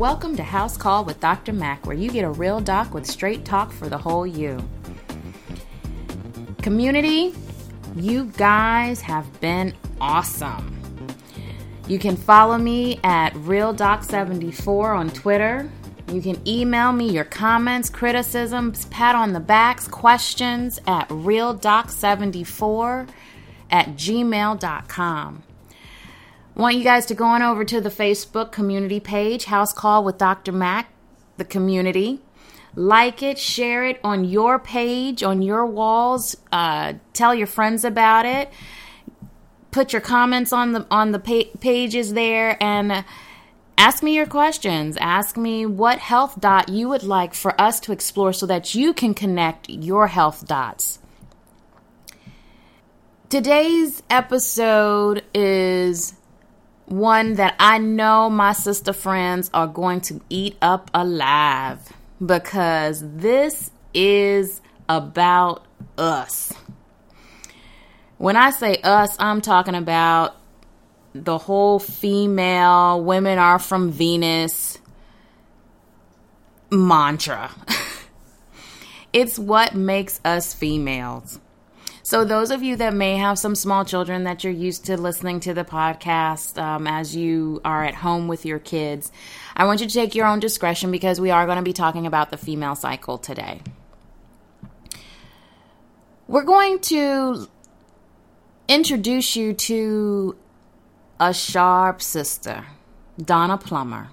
Welcome to House Call with Dr. Mac, where you get a real doc with straight talk for the whole you. Community, you guys have been awesome. You can follow me at RealDoc74 on Twitter. You can email me your comments, criticisms, pat on the backs, questions at RealDoc74 at gmail.com. Want you guys to go on over to the Facebook community page, House Call with Dr. Mac, the community. Like it, share it on your page, on your walls. Uh, tell your friends about it put your comments on the on the pa- pages there and ask me your questions ask me what health dot you would like for us to explore so that you can connect your health dots today's episode is one that i know my sister friends are going to eat up alive because this is about us when I say us, I'm talking about the whole female, women are from Venus mantra. it's what makes us females. So, those of you that may have some small children that you're used to listening to the podcast um, as you are at home with your kids, I want you to take your own discretion because we are going to be talking about the female cycle today. We're going to introduce you to a sharp sister, Donna Plummer.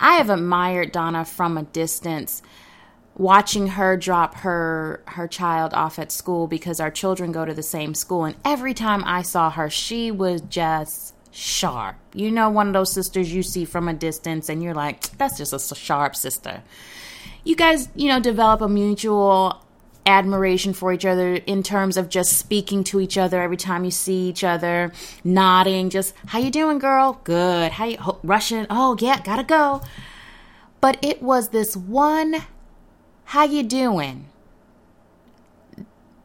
I have admired Donna from a distance watching her drop her her child off at school because our children go to the same school and every time I saw her she was just sharp. You know one of those sisters you see from a distance and you're like that's just a sharp sister. You guys, you know, develop a mutual admiration for each other in terms of just speaking to each other every time you see each other, nodding, just how you doing, girl? Good. How you oh, rushing? Oh yeah, gotta go. But it was this one, how you doing,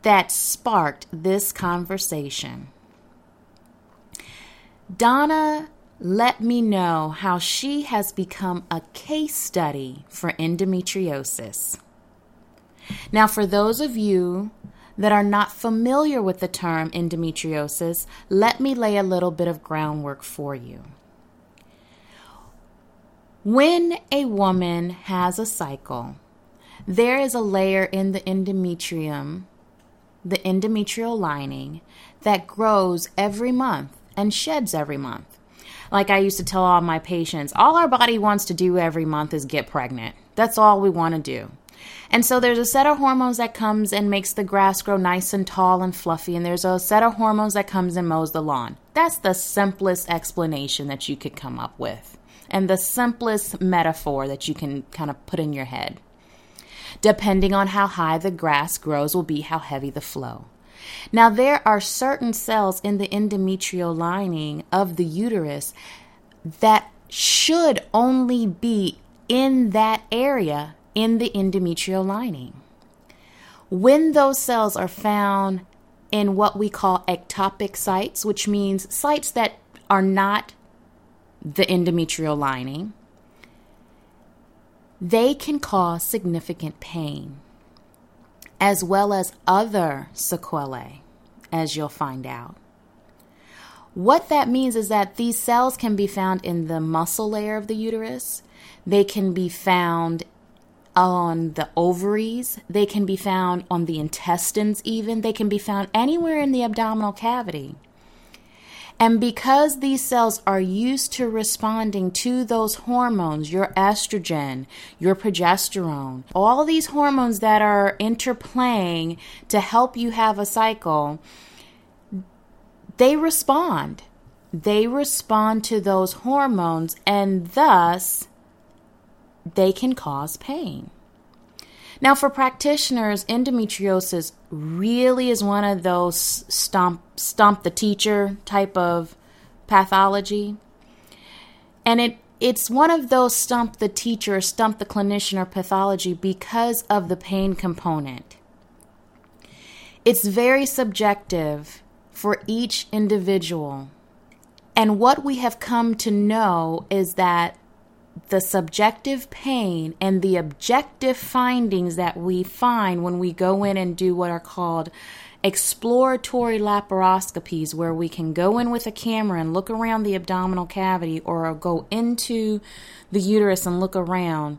that sparked this conversation. Donna let me know how she has become a case study for endometriosis. Now, for those of you that are not familiar with the term endometriosis, let me lay a little bit of groundwork for you. When a woman has a cycle, there is a layer in the endometrium, the endometrial lining, that grows every month and sheds every month. Like I used to tell all my patients, all our body wants to do every month is get pregnant. That's all we want to do. And so there's a set of hormones that comes and makes the grass grow nice and tall and fluffy, and there's a set of hormones that comes and mows the lawn. That's the simplest explanation that you could come up with, and the simplest metaphor that you can kind of put in your head. Depending on how high the grass grows, will be how heavy the flow. Now, there are certain cells in the endometrial lining of the uterus that should only be in that area in the endometrial lining. When those cells are found in what we call ectopic sites, which means sites that are not the endometrial lining, they can cause significant pain, as well as other sequelae, as you'll find out. What that means is that these cells can be found in the muscle layer of the uterus, they can be found on the ovaries, they can be found on the intestines, even. They can be found anywhere in the abdominal cavity. And because these cells are used to responding to those hormones, your estrogen, your progesterone, all these hormones that are interplaying to help you have a cycle, they respond. They respond to those hormones and thus they can cause pain. Now, for practitioners, endometriosis really is one of those stomp, stomp the teacher type of pathology. And it, it's one of those stump the teacher, stump the clinician or pathology because of the pain component. It's very subjective for each individual. And what we have come to know is that the subjective pain and the objective findings that we find when we go in and do what are called exploratory laparoscopies, where we can go in with a camera and look around the abdominal cavity or go into the uterus and look around,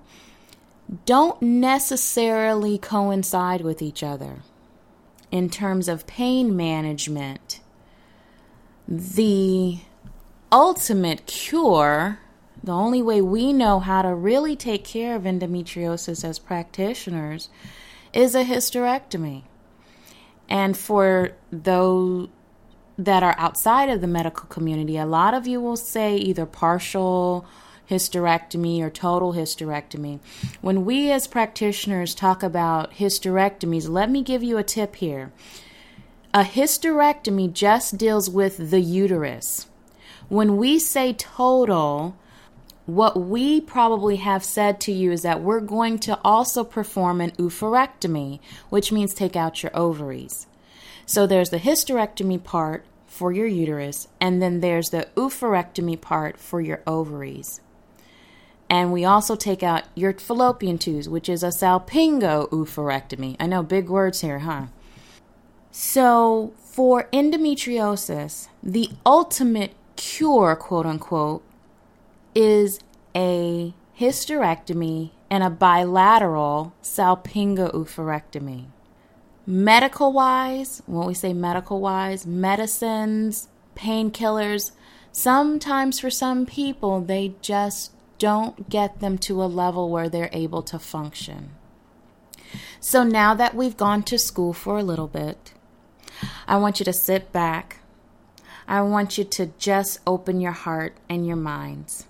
don't necessarily coincide with each other in terms of pain management. The ultimate cure the only way we know how to really take care of endometriosis as practitioners is a hysterectomy. And for those that are outside of the medical community, a lot of you will say either partial hysterectomy or total hysterectomy. When we as practitioners talk about hysterectomies, let me give you a tip here. A hysterectomy just deals with the uterus. When we say total, what we probably have said to you is that we're going to also perform an oophorectomy, which means take out your ovaries. So there's the hysterectomy part for your uterus, and then there's the oophorectomy part for your ovaries. And we also take out your fallopian tubes, which is a salpingo oophorectomy. I know big words here, huh? So for endometriosis, the ultimate cure, quote unquote, is a hysterectomy and a bilateral salpingo-oophorectomy. Medical wise, when we say medical wise, medicines, painkillers, sometimes for some people, they just don't get them to a level where they're able to function. So now that we've gone to school for a little bit, I want you to sit back. I want you to just open your heart and your minds.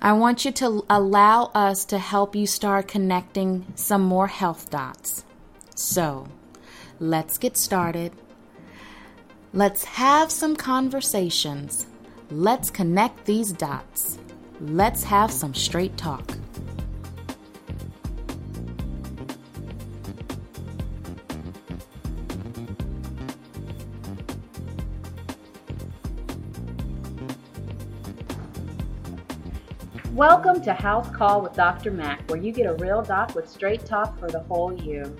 I want you to allow us to help you start connecting some more health dots. So, let's get started. Let's have some conversations. Let's connect these dots. Let's have some straight talk. Welcome to House Call with Dr. Mack, where you get a real doc with straight talk for the whole you.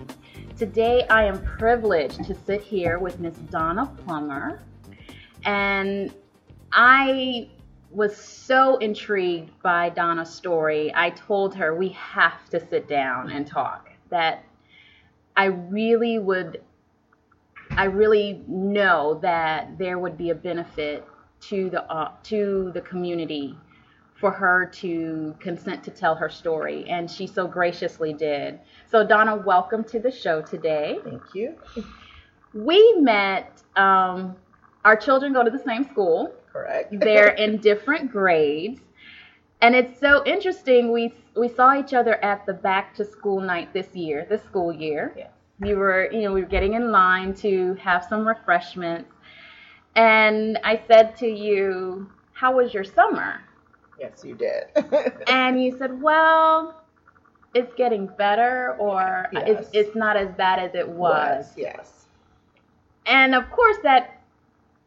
Today, I am privileged to sit here with Miss Donna Plummer, and I was so intrigued by Donna's story. I told her we have to sit down and talk. That I really would, I really know that there would be a benefit to the uh, to the community for her to consent to tell her story, and she so graciously did. So, Donna, welcome to the show today. Thank you. We met, um, our children go to the same school. Correct. They're in different grades. And it's so interesting. We we saw each other at the back to school night this year, this school year. Yes. We were, you know, we were getting in line to have some refreshments. And I said to you, "How was your summer?" Yes, you did. and you said, well, it's getting better, or yes. it's, it's not as bad as it was. was. Yes. And of course, that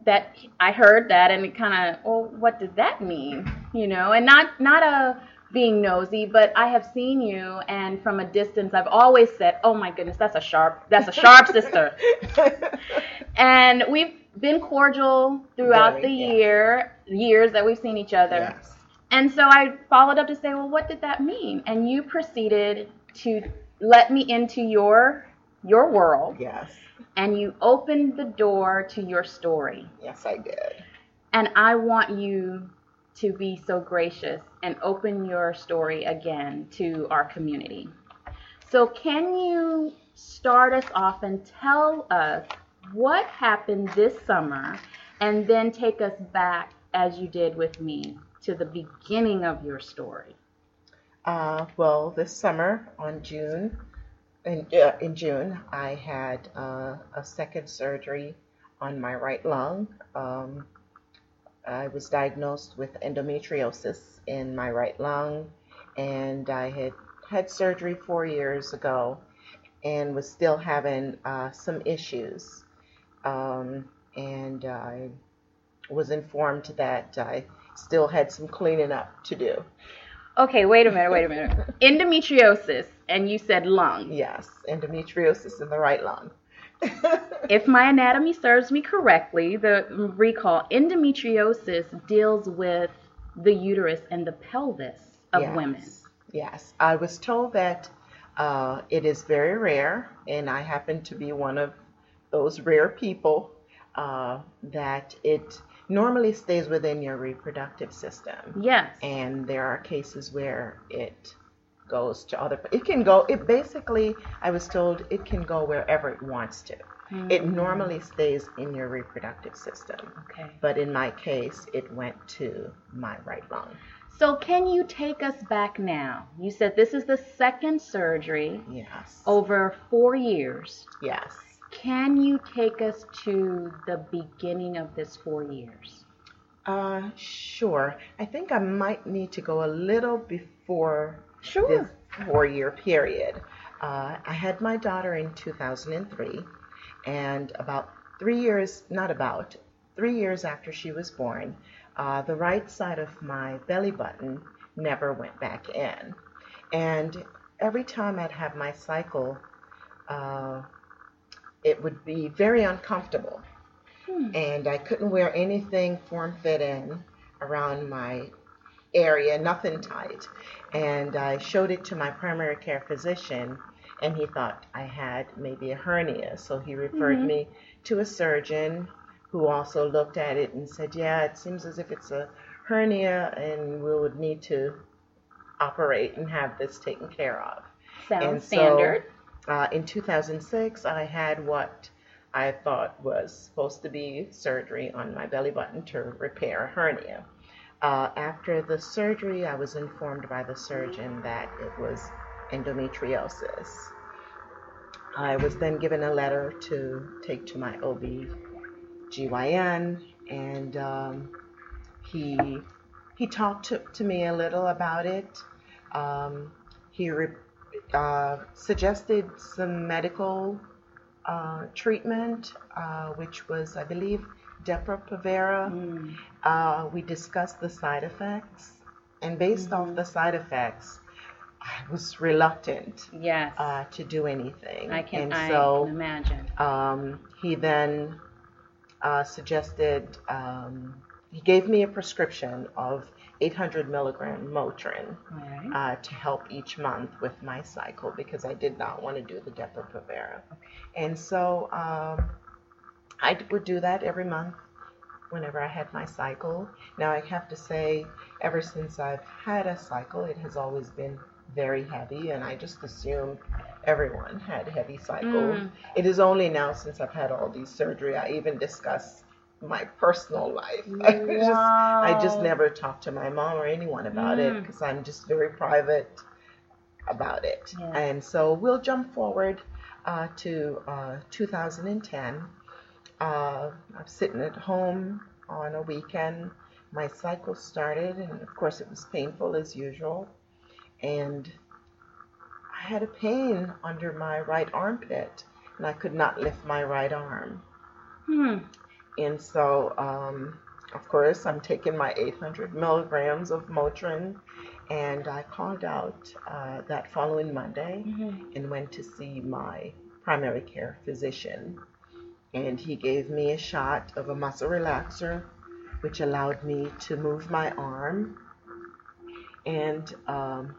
that I heard that, and it kind of, well, what does that mean? You know, and not not a being nosy, but I have seen you, and from a distance, I've always said, "Oh my goodness, that's a sharp, that's a sharp sister." and we've been cordial throughout Very, the year, years that we've seen each other. Yes. And so I followed up to say, well, what did that mean? And you proceeded to let me into your your world. Yes. And you opened the door to your story. Yes, I did. And I want you to be so gracious and open your story again to our community. So, can you start us off and tell us what happened this summer and then take us back as you did with me to the beginning of your story? Uh, well, this summer on June, in, uh, in June, I had uh, a second surgery on my right lung. Um, I was diagnosed with endometriosis in my right lung, and I had had surgery four years ago and was still having uh, some issues. Um, and I was informed that I still had some cleaning up to do. Okay, wait a minute, wait a minute. Endometriosis, and you said lung. Yes, endometriosis in the right lung. if my anatomy serves me correctly, the recall endometriosis deals with the uterus and the pelvis of yes. women. Yes, I was told that uh, it is very rare, and I happen to be one of those rare people uh, that it normally stays within your reproductive system. Yes. And there are cases where it goes to other it can go it basically I was told it can go wherever it wants to. Mm-hmm. It normally stays in your reproductive system. Okay. But in my case it went to my right lung. So can you take us back now? You said this is the second surgery. Yes. Over 4 years. Yes. Can you take us to the beginning of this 4 years? Uh, sure. I think I might need to go a little before sure. this four year period. Uh, I had my daughter in 2003, and about three years, not about, three years after she was born, uh, the right side of my belly button never went back in. And every time I'd have my cycle, uh, it would be very uncomfortable. Hmm. And I couldn't wear anything form fit in around my area, nothing tight. And I showed it to my primary care physician, and he thought I had maybe a hernia. So he referred mm-hmm. me to a surgeon who also looked at it and said, Yeah, it seems as if it's a hernia, and we would need to operate and have this taken care of. Sounds and standard. So, uh, in 2006, I had what I thought was supposed to be surgery on my belly button to repair a hernia. Uh, after the surgery, I was informed by the surgeon that it was endometriosis. I was then given a letter to take to my OB/GYN, and um, he he talked to, to me a little about it. Um, he re, uh, suggested some medical uh, treatment, uh, which was, I believe, Depo-Provera. Mm. Uh, we discussed the side effects, and based mm-hmm. off the side effects, I was reluctant yes. uh, to do anything. I can, and I so, can imagine. Um, he then uh, suggested, um, he gave me a prescription of 800 milligram Motrin right. uh, to help each month with my cycle because I did not want to do the Depo-Provera. Okay. And so um, I would do that every month whenever I had my cycle. Now I have to say, ever since I've had a cycle, it has always been very heavy, and I just assumed everyone had heavy cycles. Mm. It is only now since I've had all these surgery I even discuss my personal life. Wow. I just I just never talked to my mom or anyone about mm. it because I'm just very private about it. Yeah. And so we'll jump forward uh, to uh, 2010. Uh, I'm sitting at home on a weekend. My cycle started, and of course, it was painful as usual. And I had a pain under my right armpit, and I could not lift my right arm. Hmm. And so, um, of course, I'm taking my 800 milligrams of Motrin, and I called out uh, that following Monday mm-hmm. and went to see my primary care physician and he gave me a shot of a muscle relaxer, which allowed me to move my arm. And um,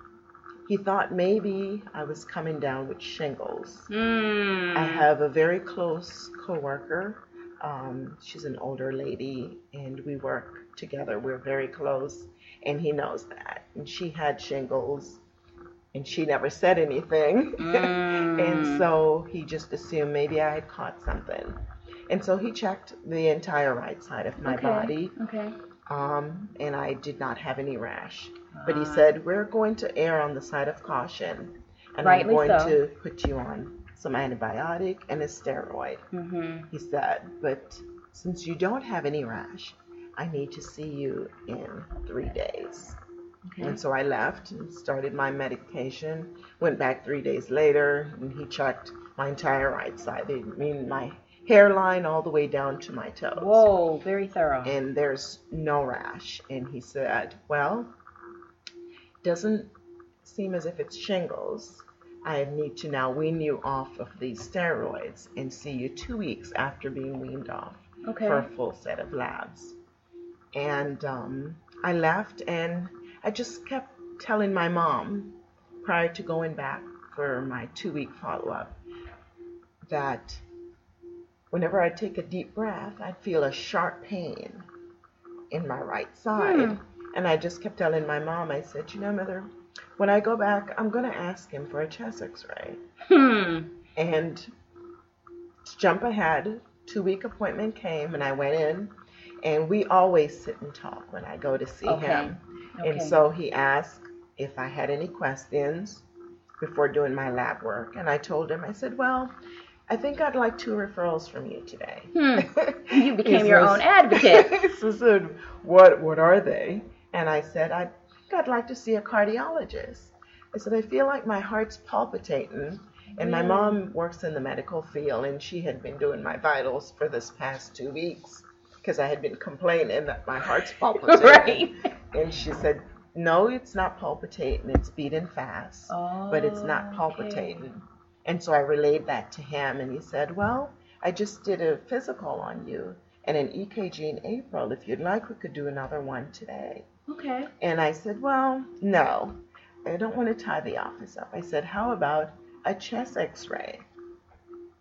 he thought maybe I was coming down with shingles. Mm. I have a very close coworker. Um, she's an older lady, and we work together. We're very close, and he knows that. And she had shingles, and she never said anything. Mm. and so he just assumed maybe I had caught something. And so he checked the entire right side of my okay. body. Okay. Um, and I did not have any rash. But he ah. said, We're going to err on the side of caution. And Rightly I'm going so. to put you on some antibiotic and a steroid. Mm-hmm. He said, But since you don't have any rash, I need to see you in three days. Okay. And so I left and started my medication. Went back three days later, and he checked my entire right side. I mean, my hairline all the way down to my toes. Whoa, very thorough. And there's no rash. And he said, Well, doesn't seem as if it's shingles. I need to now wean you off of these steroids and see you two weeks after being weaned off okay. for a full set of labs. And um, I left and I just kept telling my mom prior to going back for my two week follow up that whenever I take a deep breath, I'd feel a sharp pain in my right side. Hmm. And I just kept telling my mom, I said, you know, mother, when I go back, I'm going to ask him for a chest x ray. Hmm. And to jump ahead, two week appointment came and I went in and we always sit and talk when I go to see okay. him. Okay. And so he asked if I had any questions before doing my lab work. And I told him, I said, well, I think I'd like two referrals from you today. Hmm. You became your own advocate. so said, what, what are they? And I said, I I'd like to see a cardiologist. I said, I feel like my heart's palpitating. And my mom works in the medical field, and she had been doing my vitals for this past two weeks because I had been complaining that my heart's palpitating. right. And she said, No, it's not palpitating. It's beating fast, oh, but it's not oh, palpitating. Okay. And so I relayed that to him, and he said, Well, I just did a physical on you and an EKG in April. If you'd like, we could do another one today. Okay. And I said, Well, no, I don't want to tie the office up. I said, How about a chest x ray?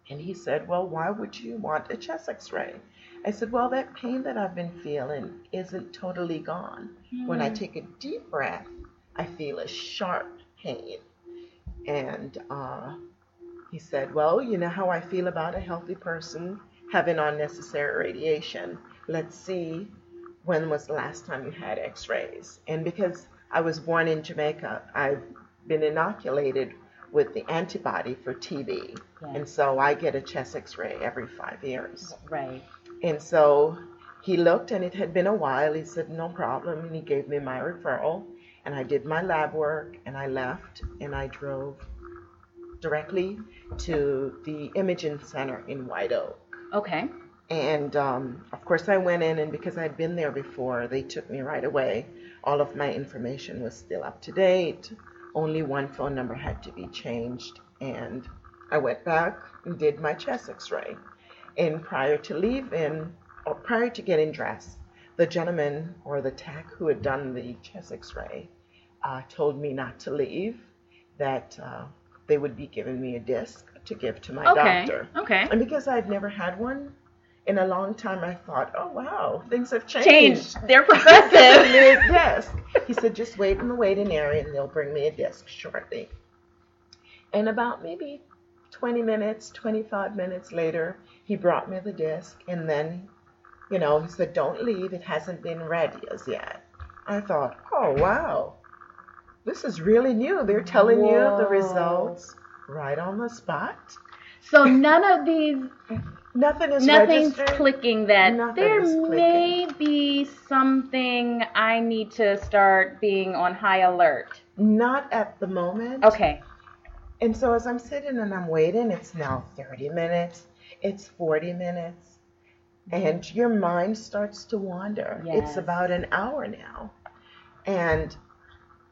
And he said, Well, why would you want a chest x ray? I said, Well, that pain that I've been feeling isn't totally gone. Mm. When I hmm. take a deep breath, I feel a sharp pain. And uh, he said, Well, you know how I feel about a healthy person having unnecessary radiation. Let's see when was the last time you had x rays. And because I was born in Jamaica, I've been inoculated with the antibody for TB. Yes. And so I get a chest x ray every five years. Right. And so he looked and it had been a while. He said, No problem. And he gave me my referral. And I did my lab work and I left and I drove directly to the imaging center in White Oak. Okay. And um, of course, I went in, and because I'd been there before, they took me right away. All of my information was still up to date. Only one phone number had to be changed. And I went back and did my chest x ray. And prior to leaving, or prior to getting dressed, the gentleman or the tech who had done the chest x ray uh, told me not to leave, that uh, they would be giving me a disc to give to my okay. doctor. Okay. And because I'd never had one in a long time, I thought, oh wow, things have changed. Changed. They're progressive. yes. He said, just wait in the waiting area and they'll bring me a disc shortly. And about maybe 20 minutes, 25 minutes later, he brought me the disc and then, you know, he said, don't leave. It hasn't been ready as yet. I thought, oh wow, this is really new. They're telling Whoa. you the results right on the spot. So none of these Nothing is Nothing's registered. clicking that Nothing there clicking. may be something I need to start being on high alert. Not at the moment. Okay. And so as I'm sitting and I'm waiting, it's now 30 minutes, it's 40 minutes, mm-hmm. and your mind starts to wander. Yes. It's about an hour now. And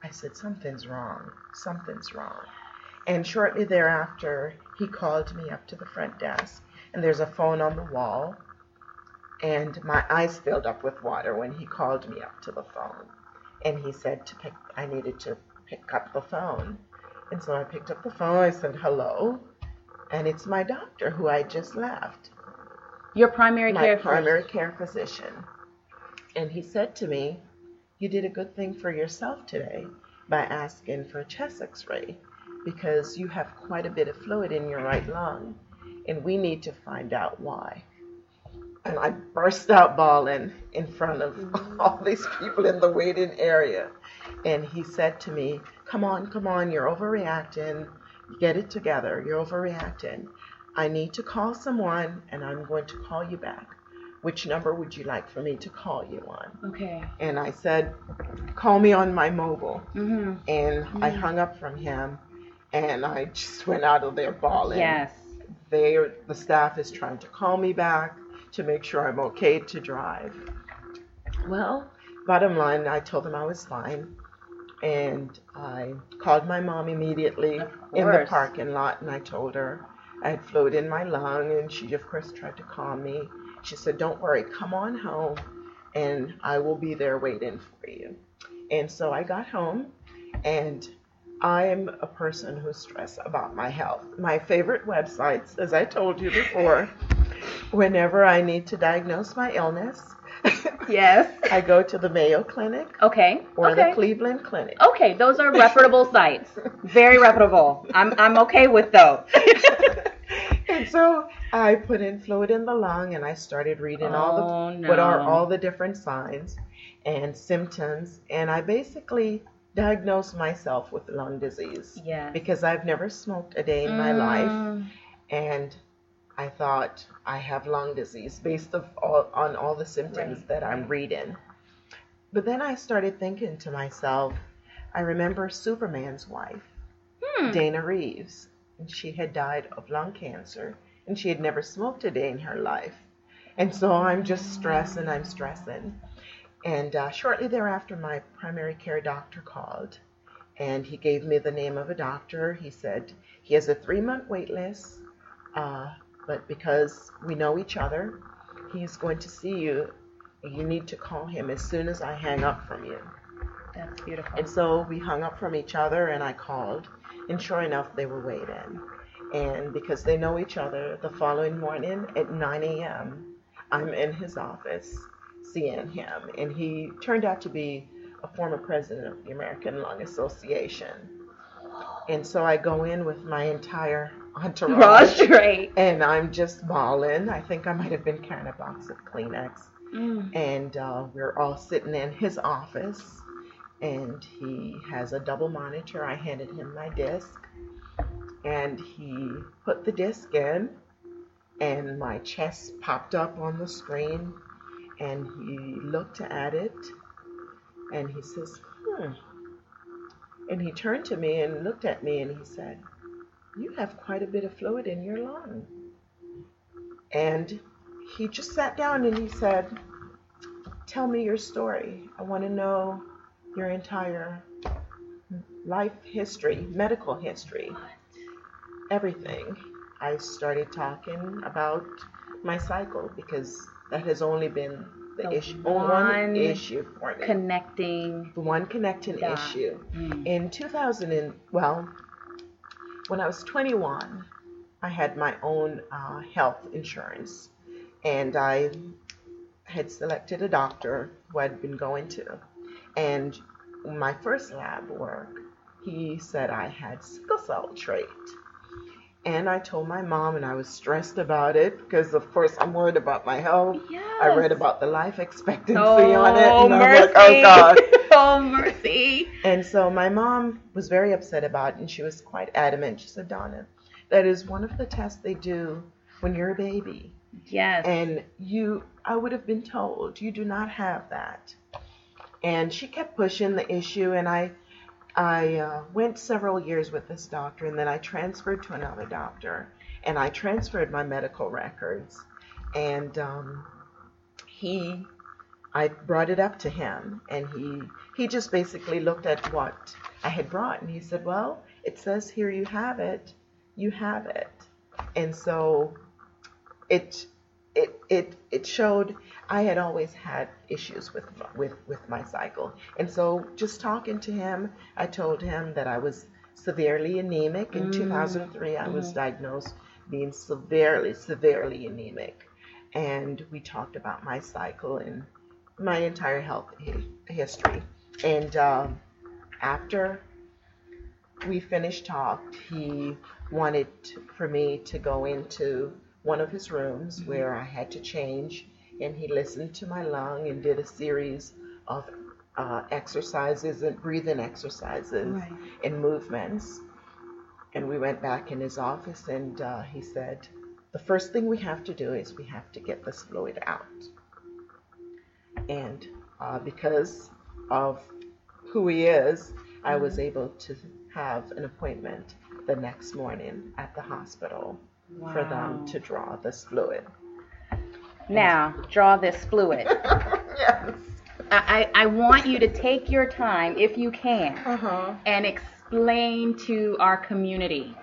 I said, Something's wrong. Something's wrong. And shortly thereafter, he called me up to the front desk, and there's a phone on the wall. And my eyes filled up with water when he called me up to the phone. And he said to pick, I needed to pick up the phone. And so I picked up the phone. I said, hello. And it's my doctor who I just left. Your primary my care primary physician. care physician. And he said to me, you did a good thing for yourself today by asking for a chest x-ray because you have quite a bit of fluid in your right lung and we need to find out why. And I burst out bawling in front of all these people in the waiting area. And he said to me, Come on, come on, you're overreacting. Get it together. You're overreacting. I need to call someone and I'm going to call you back. Which number would you like for me to call you on? Okay. And I said, Call me on my mobile. Mm-hmm. And mm-hmm. I hung up from him and I just went out of there bawling. Yes. They the staff is trying to call me back to make sure I'm okay to drive. Well, bottom line, I told them I was fine. And I called my mom immediately in the parking lot and I told her I had fluid in my lung and she of course tried to calm me. She said, Don't worry, come on home and I will be there waiting for you. And so I got home and I'm a person who's stressed about my health. My favorite websites, as I told you before, whenever I need to diagnose my illness, Yes. I go to the Mayo Clinic Okay. or okay. the Cleveland Clinic. Okay, those are reputable sites. Very reputable. I'm I'm okay with those. and so I put in fluid in the lung and I started reading all Oh, the what are all the different signs and symptoms and I basically diagnosed myself with lung disease yeah. because I've never smoked a day in my life Mm, and I thought I have lung disease based of all, on all the symptoms Right, that I'm reading. But then I started thinking to myself, I remember Superman's wife, Hmm. Dana Reeves, and she had died of lung cancer and she had never smoked a day in her life. And so I'm just stressing, I'm stressing. And uh, shortly thereafter, my primary care doctor called and he gave me the name of a doctor. He said he has a three month wait list, uh, but because we know each other, he's going to see you. You need to call him as soon as I hang up from you. That's beautiful. And so we hung up from each other, and I called, and sure enough, they were waiting. And because they know each other, the following morning at 9 a.m., I'm in his office seeing him, and he turned out to be a former president of the American Lung Association. And so I go in with my entire entourage, Prostrate. and I'm just bawling. I think I might have been carrying a box of Kleenex Mm. and uh, we're all sitting in his office and he has a double monitor i handed him my disc and he put the disc in and my chest popped up on the screen and he looked at it and he says hmm and he turned to me and looked at me and he said you have quite a bit of fluid in your lung and he just sat down and he said, Tell me your story. I want to know your entire life history, medical history, everything. I started talking about my cycle because that has only been the, The issue, one one issue for me. Connecting. the one connecting dot. issue. Mm. In 2000, and, well, when I was 21, I had my own uh, health insurance, and I had selected a doctor who I'd been going to. And my first lab work, he said I had sickle cell trait. And I told my mom, and I was stressed about it because, of course, I'm worried about my health. I read about the life expectancy Oh, on it, and I'm mercy. like, oh God. oh, mercy. And so my mom was very upset about it, and she was quite adamant. She said, Donna, that is one of the tests they do when you're a baby. Yes. And you, I would have been told, you do not have that. And she kept pushing the issue, and I, I uh, went several years with this doctor, and then I transferred to another doctor, and I transferred my medical records, and um, he, I brought it up to him, and he, he just basically looked at what I had brought, and he said, well, it says here you have it, you have it, and so it it it it showed I had always had issues with with with my cycle, and so just talking to him, I told him that I was severely anemic. In 2003, I was diagnosed being severely severely anemic, and we talked about my cycle and my entire health history. And um, after we finished talk, he wanted for me to go into one of his rooms where I had to change, and he listened to my lung and did a series of uh, exercises and breathing exercises Right. and movements. And we went back in his office, and uh, he said, The first thing we have to do is we have to get this fluid out. And uh, because of who he is, I was able to have an appointment the next morning at the hospital. For them to draw this fluid. Now, draw this fluid. yes. I, I, want you to take your time, if you can, Uh-huh. and explain to our community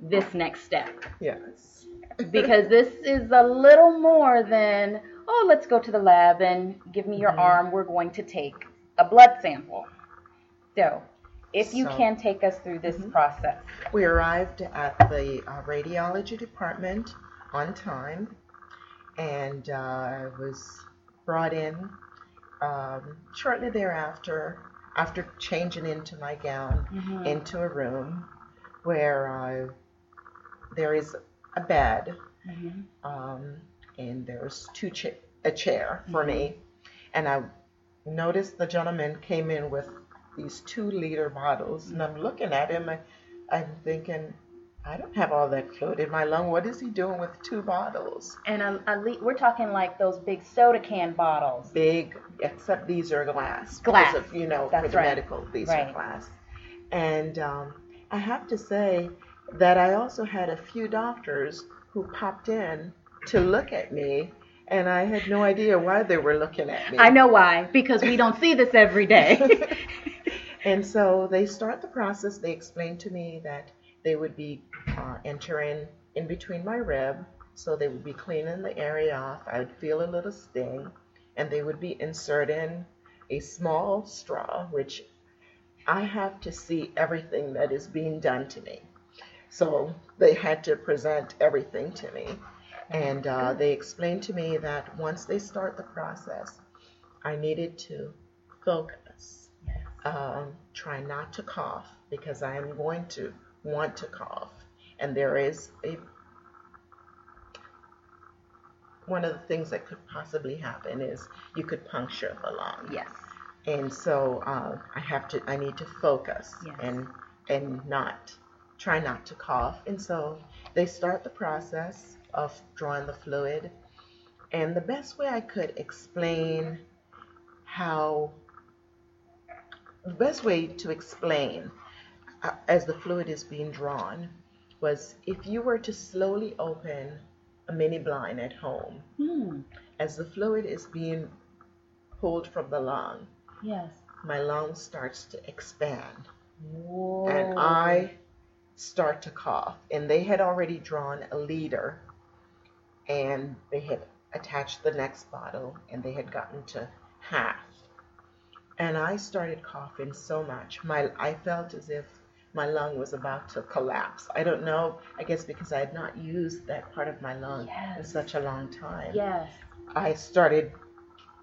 this next step. Yes. Because this is a little more than, oh, let's go to the lab and give me your Mhm. arm. We're going to take a blood sample. So, if you So- can take us through this Mhm. process. We arrived at the uh, radiology department on time, and uh, I was brought in um, shortly thereafter, after changing into my gown, Mhm. into a room where uh, there is a bed, Mhm. um, and there's two cha- a chair for me, and I noticed the gentleman came in with these two liter bottles, and I'm looking at him, I, I'm thinking, I don't have all that fluid in my lung. What is he doing with two bottles? And a, a le- we're talking like those big soda can bottles. Big, except these are glass. Glass. Of, you know, That's for the right. medical, these Right. are glass. And um, I have to say that I also had a few doctors who popped in to look at me, and I had no idea why they were looking at me. I know why, because we don't see this every day. and so they start the process. They explain to me that they would be uh, entering in between my rib, so they would be cleaning the area off. I would feel a little sting, and they would be inserting a small straw, which I have to see everything that is being done to me. So they had to present everything to me. And uh, they explained to me that once they start the process, I needed to focus, um, try not to cough because I am going to want to cough. And there is a one of the things that could possibly happen is you could puncture the lung. yes. And so uh, I have to, I need to focus Yes. and and not try not to cough. And so they start the process of drawing the fluid. And the best way I could explain how, the best way to explain uh, as the fluid is being drawn was if you were to slowly open a mini blind at home, Hmm. as the fluid is being pulled from the lung, Yes. my lung starts to expand Whoa. and I start to cough. And they had already drawn a liter and they had attached the next bottle and they had gotten to half. And I started coughing so much. My I felt as if my lung was about to collapse. I don't know, I guess because I had not used that part of my lung in such a long time. Yes. I started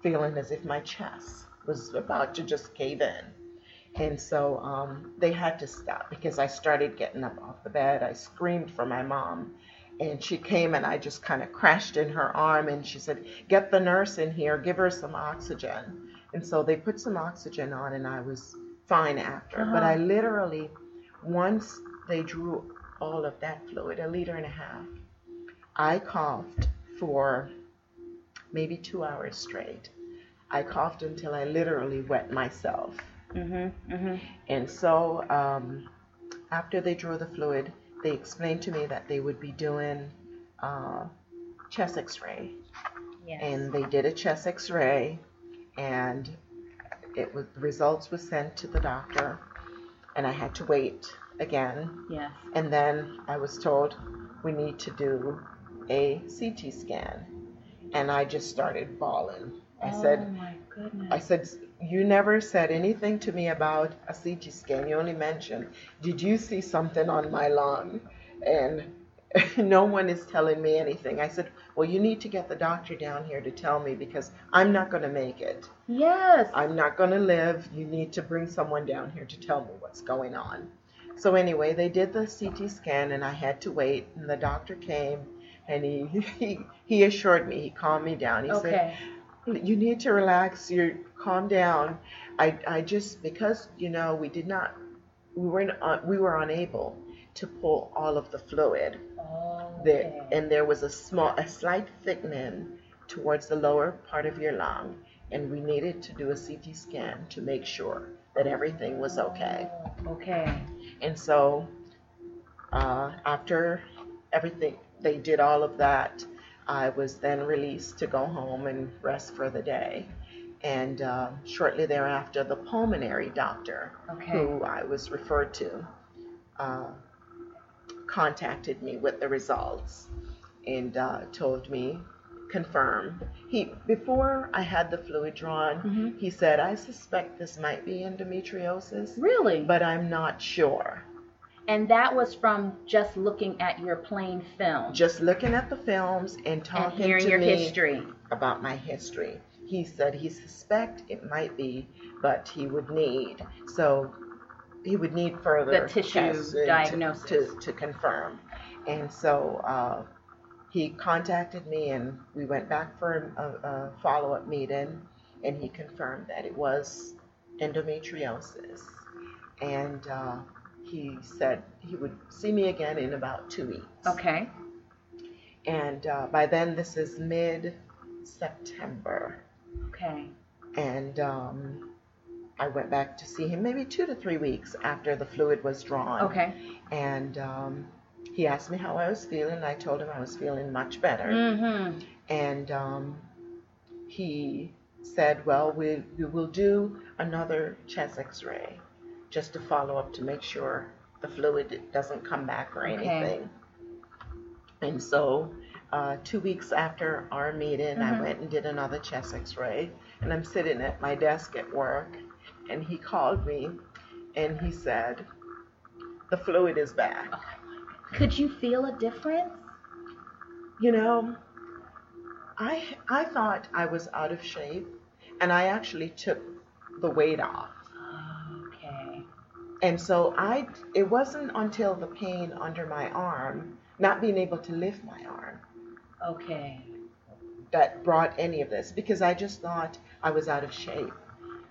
feeling as if my chest was about to just cave in. And so um, they had to stop because I started getting up off the bed. I screamed for my mom. And she came and I just kind of crashed in her arm and she said, Get the nurse in here, give her some oxygen. And so they put some oxygen on and I was fine after. But Uh-huh. I literally, once they drew all of that fluid, a liter and a half, I coughed for maybe two hours straight. I coughed until I literally wet myself. Mhm. Mhm. And so um, after they drew the fluid, they explained to me that they would be doing uh, chest x-ray. Yes. And they did a chest x-ray and it was, the results were sent to the doctor and I had to wait again. yes. And then I was told we need to do a CT scan. And I just started bawling. I oh said, my goodness. I said, you never said anything to me about a CT scan. You only mentioned, did you see something on my lawn? And no one is telling me anything. I said, well, you need to get the doctor down here to tell me because I'm not going to make it. yes. I'm not going to live. You need to bring someone down here to tell me what's going on. So anyway, they did the CT scan and I had to wait. And the doctor came and he he, he assured me, he calmed me down. He said, you need to relax. You calm down. I, I just because you know we did not we weren't uh, we were unable to pull all of the fluid Oh, there and there was a small a slight thickening towards the lower part of your lung and we needed to do a CT scan to make sure that everything was okay. Oh, okay. And so uh, after everything they did all of that, I was then released to go home and rest for the day. And uh, shortly thereafter, the pulmonary doctor, Okay. who I was referred to, uh, contacted me with the results and uh, told me, confirm. He before I had the fluid drawn, Mhm. he said, I suspect this might be endometriosis, Really? but I'm not sure. and that was from just looking at your plain film Just looking at the films and and talking hearing to your me history. about my history. He said he suspect it might be, but he would need so he would need further The tissue tests to- diagnosis. to, to, confirm. And so uh, he contacted me, and we went back for a, a follow up meeting, and he confirmed that it was endometriosis, and uh, he said he would see me again in about two weeks. Okay. And uh, by then, this is mid September. Okay. And um, I went back to see him maybe two to three weeks after the fluid was drawn. Okay. And um, he asked me how I was feeling. I told him I was feeling much better. Mm-hmm. And um, he said, Well, we, we will do another chest x ray just to follow up to make sure the fluid doesn't come back or Okay. anything. And so, uh, two weeks after our meeting, I Mhm. went and did another chest x ray. And I'm sitting at my desk at work, and he called me and he said, The fluid is back. Could you feel a difference? You know, I I thought I was out of shape, and I actually took the weight off. Okay. And so I it wasn't until the pain under my arm, not being able to lift my arm, Okay. that brought any of this because I just thought I was out of shape.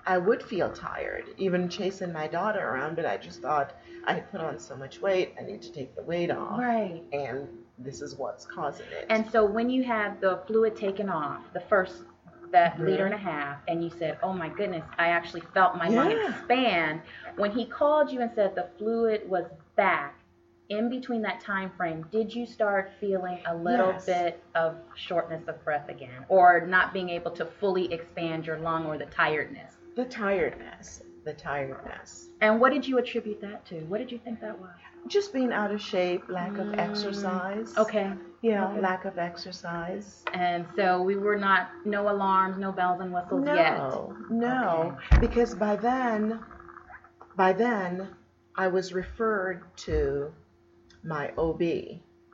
I would feel tired, even chasing my daughter around, but I just thought I had put on so much weight, I need to take the weight off. Right. And this is what's causing it. And so when you had the fluid taken off, the first that Mhm. liter and a half, and you said, "Oh my goodness, I actually felt my lung expand." When he called you and said the fluid was back, in between that time frame, did you start feeling a little Yes. bit of shortness of breath again, or not being able to fully expand your lung, or the tiredness? the tiredness, the tiredness. And what did you attribute that to? What did you think that was? Just being out of shape, lack of Mm, exercise. Okay. Yeah, okay. lack of exercise. And so we were not no alarms, no bells and whistles yet. No, no, because by then, by then, I was referred to my OB,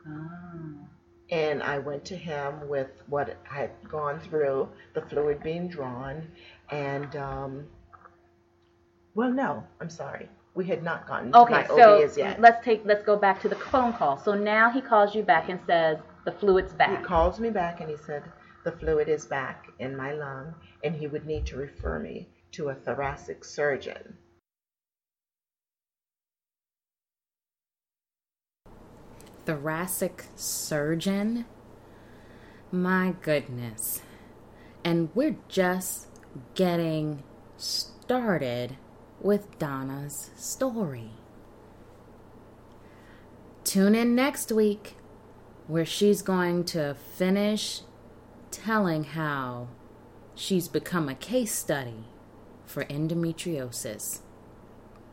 Oh. and I went to him with what I had gone through, the fluid being drawn, and um, well, no, I'm sorry, we had not gotten to Okay, my so OB as yet. let's take let's go back to the phone call. So now he calls you back and says the fluid's back. He calls me back and he said the fluid is back in my lung, and he would need to refer me to a thoracic surgeon. Thoracic surgeon. My goodness. And we're just getting started with Donna's story. Tune in next week where she's going to finish telling how she's become a case study for endometriosis.